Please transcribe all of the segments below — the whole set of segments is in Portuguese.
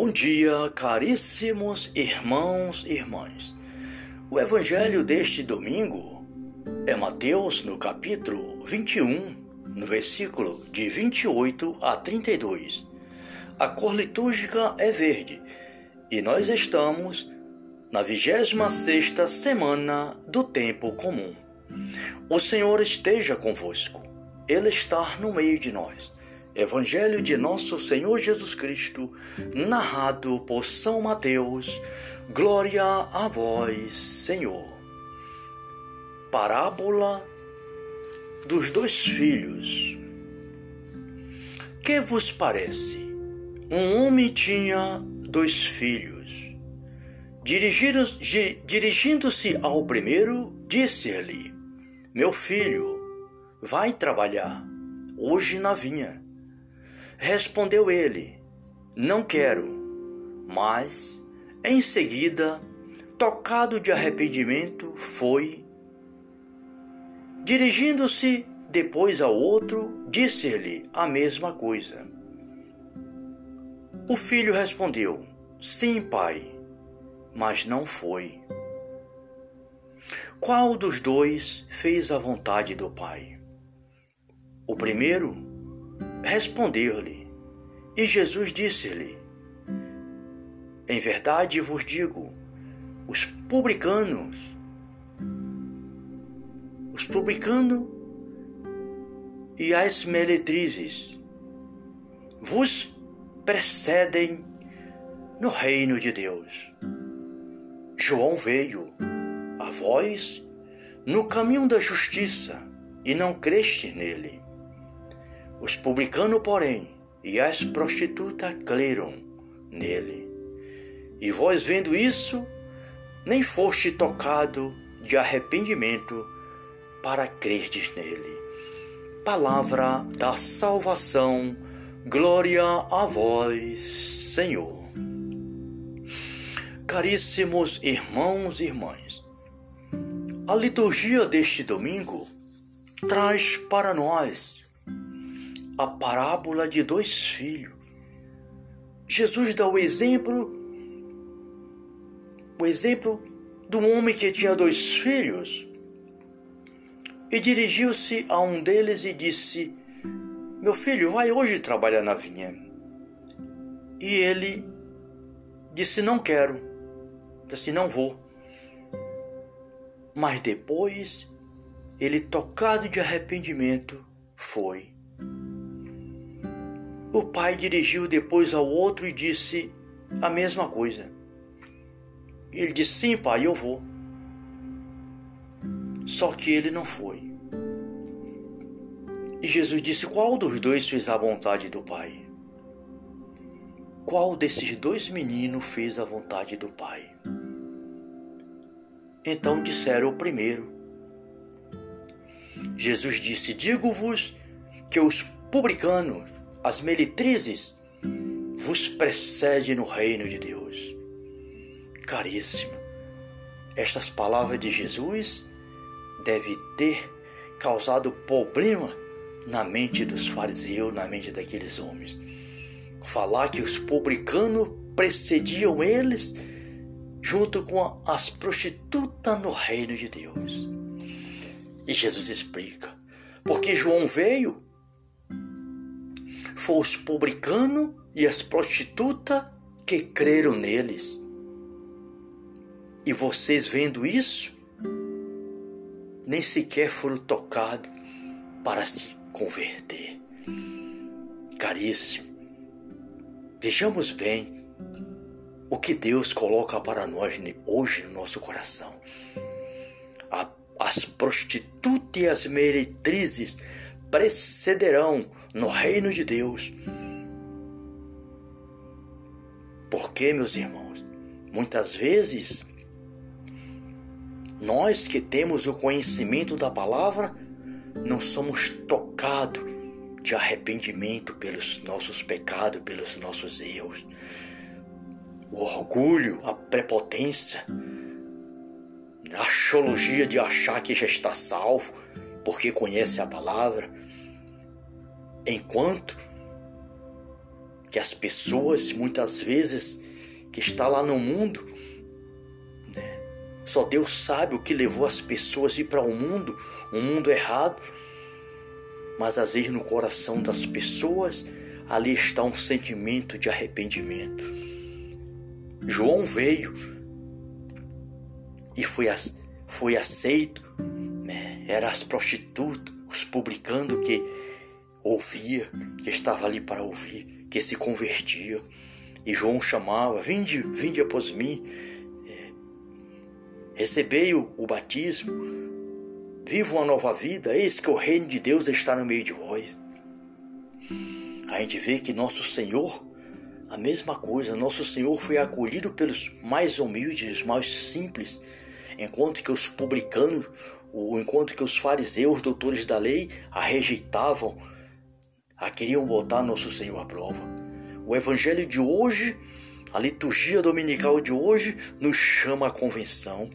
Bom dia, caríssimos irmãos e irmãs. O evangelho deste domingo é Mateus, no capítulo 21, no versículo de 28 a 32. A cor litúrgica é verde e nós estamos na 26 semana do tempo comum. O Senhor esteja convosco. Ele está no meio de nós. Evangelho de Nosso Senhor Jesus Cristo, narrado por São Mateus. Glória a vós, Senhor. Parábola dos dois filhos. Que vos parece? Um homem tinha dois filhos. Dirigindo-se ao primeiro, disse-lhe: Meu filho, vai trabalhar hoje na vinha. Respondeu ele: Não quero. Mas, em seguida, tocado de arrependimento, foi. Dirigindo-se depois ao outro, disse-lhe a mesma coisa. O filho respondeu: Sim, pai, mas não foi. Qual dos dois fez a vontade do pai? O primeiro Respondeu-lhe, e Jesus disse-lhe: Em verdade vos digo, os publicanos, os publicanos e as meretrizes vos precedem no reino de Deus. João veio a vós no caminho da justiça e não creste nele. Os publicanos, porém, e as prostitutas creram nele. E vós vendo isso, nem foste tocado de arrependimento para crerdes nele. Palavra da salvação, glória a vós, Senhor. Caríssimos irmãos e irmãs, a liturgia deste domingo traz para nós a parábola de dois filhos. Jesus dá o exemplo, o exemplo do homem que tinha dois filhos e dirigiu-se a um deles e disse: Meu filho, vai hoje trabalhar na vinha. E ele disse: Não quero, disse: Não vou. Mas depois, ele, tocado de arrependimento, foi. O pai dirigiu depois ao outro e disse a mesma coisa. Ele disse: Sim, pai, eu vou. Só que ele não foi. E Jesus disse: Qual dos dois fez a vontade do pai? Qual desses dois meninos fez a vontade do pai? Então disseram o primeiro. Jesus disse: Digo-vos que os publicanos as meretrizes vos precede no reino de Deus. Caríssimo, estas palavras de Jesus devem ter causado problema na mente dos fariseus, na mente daqueles homens. Falar que os publicanos precediam eles junto com as prostitutas no reino de Deus. E Jesus explica: porque João veio foi os publicanos e as prostitutas que creram neles. E vocês vendo isso, nem sequer foram tocados para se converter. Caríssimo, vejamos bem o que Deus coloca para nós hoje no nosso coração. As prostitutas e as meretrizes precederão no reino de Deus. Porque, meus irmãos, muitas vezes nós que temos o conhecimento da palavra não somos tocados de arrependimento pelos nossos pecados, pelos nossos erros. O orgulho, a prepotência, a axiologia de achar que já está salvo porque conhece a palavra, enquanto que as pessoas muitas vezes que está lá no mundo, né? só Deus sabe o que levou as pessoas a ir para o um mundo, um mundo errado. Mas às vezes no coração das pessoas ali está um sentimento de arrependimento. João veio e foi, foi aceito, né? era as prostitutas, os publicanos que ouvia, que estava ali para ouvir, que se convertia. E João chamava: Vinde, vinde após mim, é, recebei o, o batismo, viva uma nova vida, eis que o reino de Deus está no meio de vós. A gente vê que nosso Senhor, a mesma coisa, nosso Senhor foi acolhido pelos mais humildes, mais simples, enquanto que os publicanos, enquanto que os fariseus, doutores da lei, a rejeitavam, a queriam botar nosso Senhor à prova. O evangelho de hoje, a liturgia dominical de hoje, nos chama à convenção.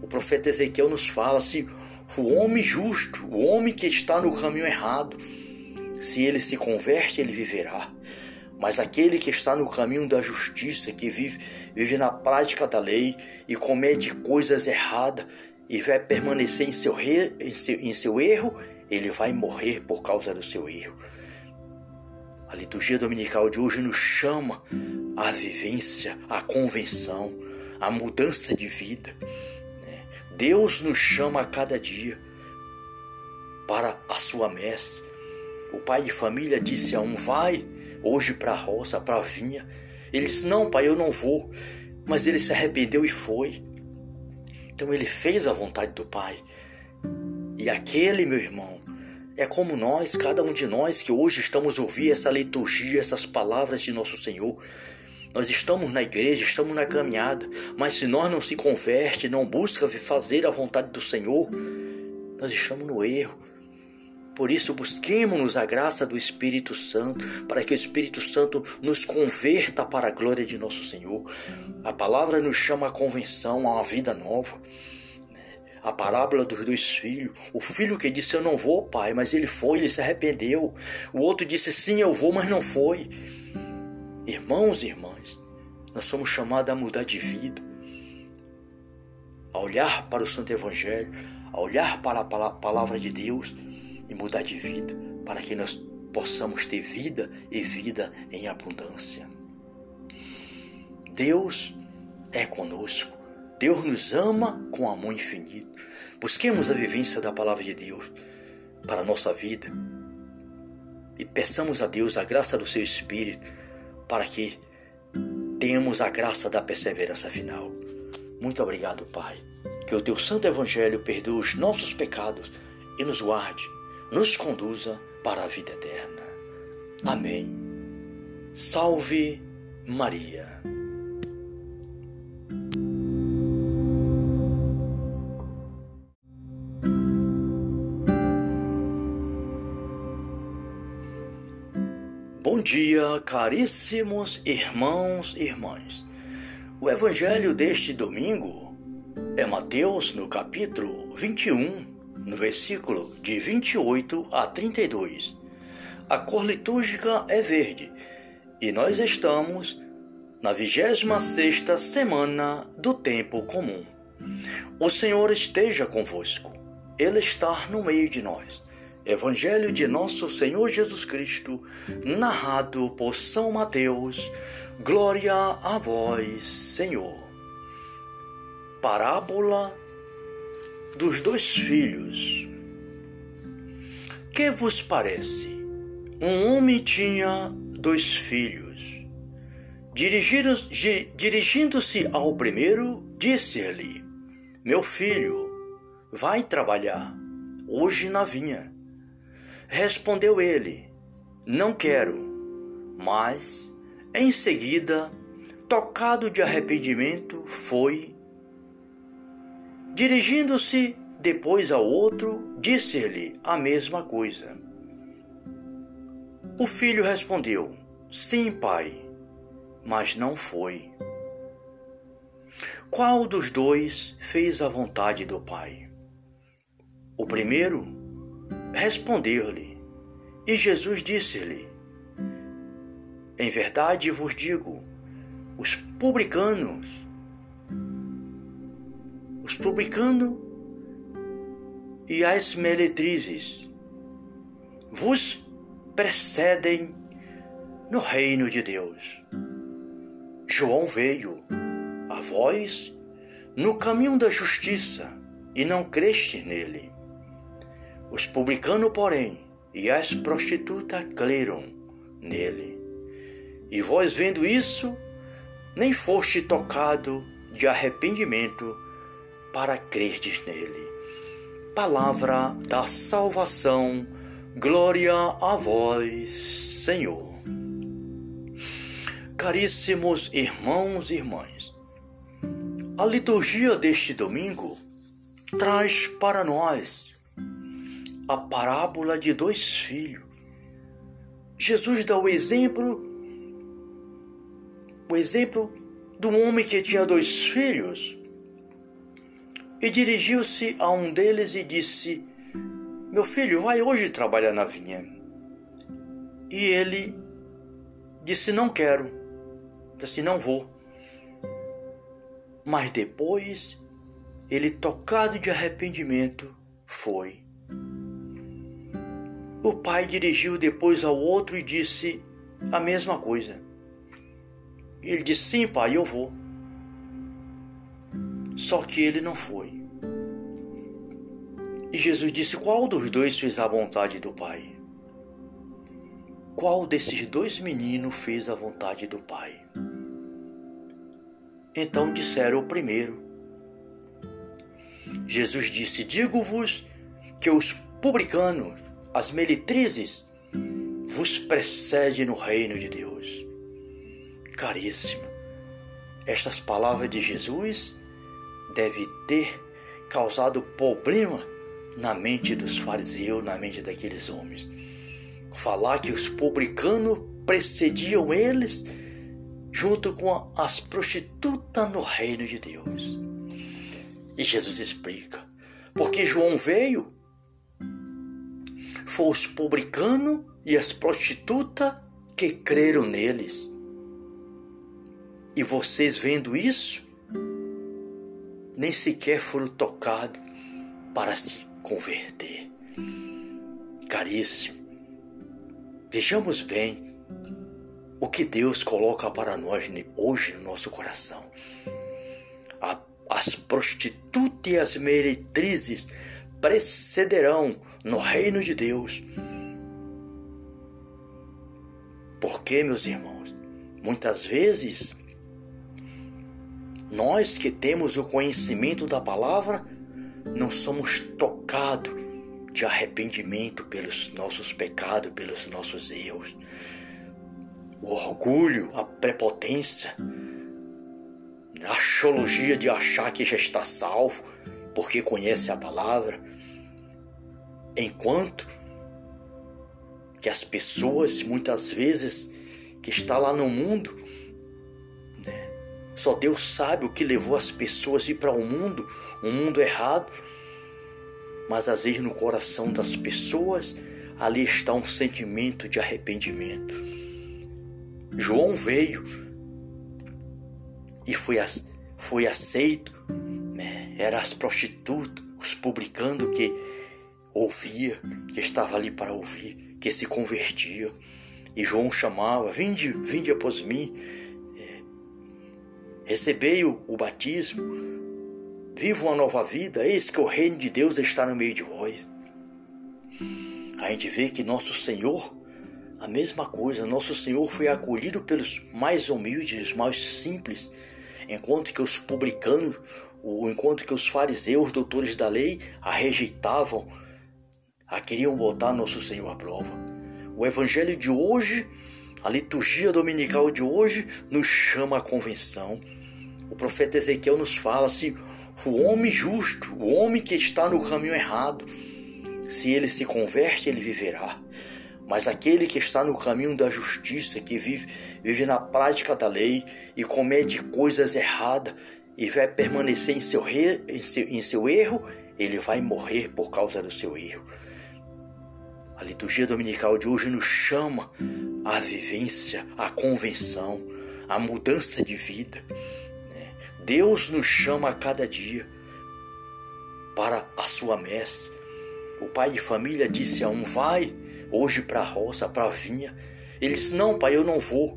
O profeta Ezequiel nos fala se o homem justo, o homem que está no caminho errado, se ele se converte, ele viverá. Mas aquele que está no caminho da justiça, que vive, vive na prática da lei e comete coisas erradas e vai permanecer em seu, em seu, em seu erro, ele vai morrer por causa do seu erro. A liturgia dominical de hoje nos chama à vivência, à convenção, à mudança de vida. Né? Deus nos chama a cada dia para a sua messe. O pai de família disse a um: Vai hoje para a roça, para a vinha. Ele disse: Não, pai, eu não vou. Mas ele se arrependeu e foi. Então ele fez a vontade do pai. E aquele, meu irmão, é como nós, cada um de nós que hoje estamos ouvindo essa liturgia, essas palavras de nosso Senhor. Nós estamos na igreja, estamos na caminhada, mas se nós não se converte, não busca fazer a vontade do Senhor, nós estamos no erro. Por isso, busquemos a graça do Espírito Santo, para que o Espírito Santo nos converta para a glória de nosso Senhor. A palavra nos chama à convenção, a uma vida nova a parábola dos dois filhos. O filho que disse eu não vou, pai, mas ele foi, ele se arrependeu. O outro disse sim, eu vou, mas não foi. Irmãos e irmãs, nós somos chamados a mudar de vida, a olhar para o Santo Evangelho, a olhar para a palavra de Deus e mudar de vida, para que nós possamos ter vida e vida em abundância. Deus é conosco. Deus nos ama com amor infinito. Busquemos a vivência da palavra de Deus para a nossa vida e peçamos a Deus a graça do seu Espírito para que tenhamos a graça da perseverança final. Muito obrigado, Pai. Que o teu santo evangelho perdoe os nossos pecados e nos guarde, nos conduza para a vida eterna. Amém. Salve Maria. Bom dia, caríssimos irmãos e irmãs. O evangelho deste domingo é Mateus, no capítulo 21, no versículo de 28 a 32. A cor litúrgica é verde e nós estamos na 26 semana do tempo comum. O Senhor esteja convosco. Ele está no meio de nós. Evangelho de Nosso Senhor Jesus Cristo, narrado por São Mateus. Glória a vós, Senhor. Parábola dos dois filhos. Que vos parece? Um homem tinha dois filhos. Dirigindo-se ao primeiro, disse-lhe: Meu filho, vai trabalhar hoje na vinha. Respondeu ele: Não quero. Mas, em seguida, tocado de arrependimento, foi. Dirigindo-se depois ao outro, disse-lhe a mesma coisa. O filho respondeu: Sim, pai, mas não foi. Qual dos dois fez a vontade do pai? O primeiro Respondeu-lhe, e Jesus disse-lhe: Em verdade vos digo, os publicanos, os publicanos e as meretrizes vos precedem no reino de Deus. João veio a vós no caminho da justiça e não creste nele. Os publicanos, porém, e as prostitutas creram nele. E vós vendo isso, nem foste tocado de arrependimento para crerdes nele. Palavra da salvação, glória a vós, Senhor. Caríssimos irmãos e irmãs, a liturgia deste domingo traz para nós a parábola de dois filhos. Jesus dá o exemplo, o exemplo do homem que tinha dois filhos e dirigiu-se a um deles e disse: Meu filho, vai hoje trabalhar na vinha. E ele disse: Não quero. Disse: Não vou. Mas depois, ele, tocado de arrependimento, foi. O pai dirigiu depois ao outro e disse a mesma coisa. Ele disse: Sim, pai, eu vou. Só que ele não foi. E Jesus disse: Qual dos dois fez a vontade do Pai? Qual desses dois meninos fez a vontade do Pai? Então disseram o primeiro. Jesus disse: Digo-vos que os publicanos, as melitrizes, vos precedem no reino de Deus. Caríssimo, estas palavras de Jesus deve ter causado problema na mente dos fariseus, na mente daqueles homens. Falar que os publicanos precediam eles junto com as prostitutas no reino de Deus. E Jesus explica: porque João veio, foi os publicanos e as prostitutas que creram neles. E vocês vendo isso, nem sequer foram tocados para se converter. Caríssimo, vejamos bem o que Deus coloca para nós hoje no nosso coração. As prostitutas e as meretrizes precederão no reino de Deus. Porque, meus irmãos, muitas vezes nós que temos o conhecimento da palavra, não somos tocados de arrependimento pelos nossos pecados, pelos nossos erros. O orgulho, a prepotência, a axiologia de achar que já está salvo porque conhece a palavra, enquanto que as pessoas muitas vezes que está lá no mundo só Deus sabe o que levou as pessoas a ir para o um mundo, um mundo errado. Mas às vezes no coração das pessoas ali está um sentimento de arrependimento. João veio e foi, foi aceito. Né? Era as prostitutas, os publicanos que ouvia, que estava ali para ouvir, que se convertia. E João chamava: Vinde, vinde após mim recebei o, o batismo, viva uma nova vida, eis que o reino de Deus está no meio de vós. A gente vê que nosso Senhor, a mesma coisa, nosso Senhor foi acolhido pelos mais humildes, mais simples, enquanto que os publicanos, o enquanto que os fariseus, doutores da lei, a rejeitavam, a queriam botar nosso Senhor à prova. O evangelho de hoje, a liturgia dominical de hoje, nos chama à convenção o profeta Ezequiel nos fala se o homem justo, o homem que está no caminho errado, se ele se converte, ele viverá. Mas aquele que está no caminho da justiça, que vive, vive na prática da lei e comete coisas erradas e vai permanecer em seu, re, em seu, em seu erro, ele vai morrer por causa do seu erro. A liturgia dominical de hoje nos chama a vivência, a convenção, a mudança de vida. Deus nos chama a cada dia para a sua messe. O pai de família disse a um: Vai hoje para a roça, para a vinha. Ele disse: Não, pai, eu não vou.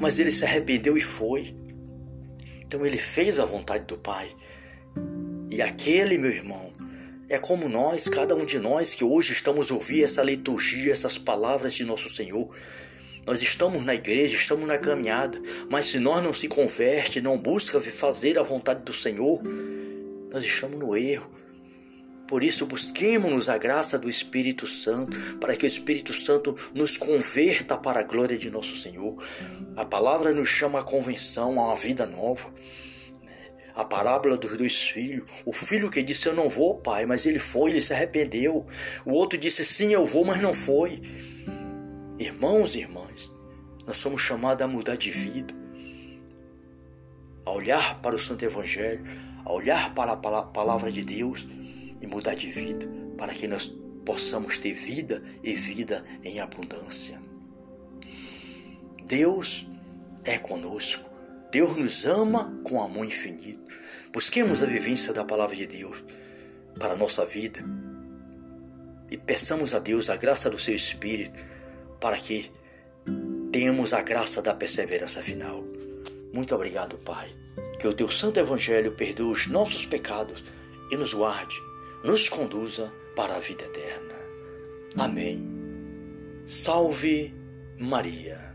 Mas ele se arrependeu e foi. Então ele fez a vontade do pai. E aquele, meu irmão, é como nós, cada um de nós que hoje estamos ouvindo essa liturgia, essas palavras de nosso Senhor. Nós estamos na igreja, estamos na caminhada, mas se nós não se converte, não busca fazer a vontade do Senhor, nós estamos no erro. Por isso, busquemos a graça do Espírito Santo, para que o Espírito Santo nos converta para a glória de nosso Senhor. A palavra nos chama a convenção, a uma vida nova. A parábola dos dois filhos. O filho que disse: Eu não vou, pai, mas ele foi, ele se arrependeu. O outro disse: Sim, eu vou, mas não foi. Irmãos e irmãs, nós somos chamados a mudar de vida, a olhar para o Santo Evangelho, a olhar para a palavra de Deus e mudar de vida, para que nós possamos ter vida e vida em abundância. Deus é conosco. Deus nos ama com amor infinito. Busquemos a vivência da palavra de Deus para a nossa vida e peçamos a Deus a graça do seu Espírito para que tenhamos a graça da perseverança final. Muito obrigado, Pai. Que o teu santo evangelho perdoe os nossos pecados e nos guarde, nos conduza para a vida eterna. Amém. Salve Maria.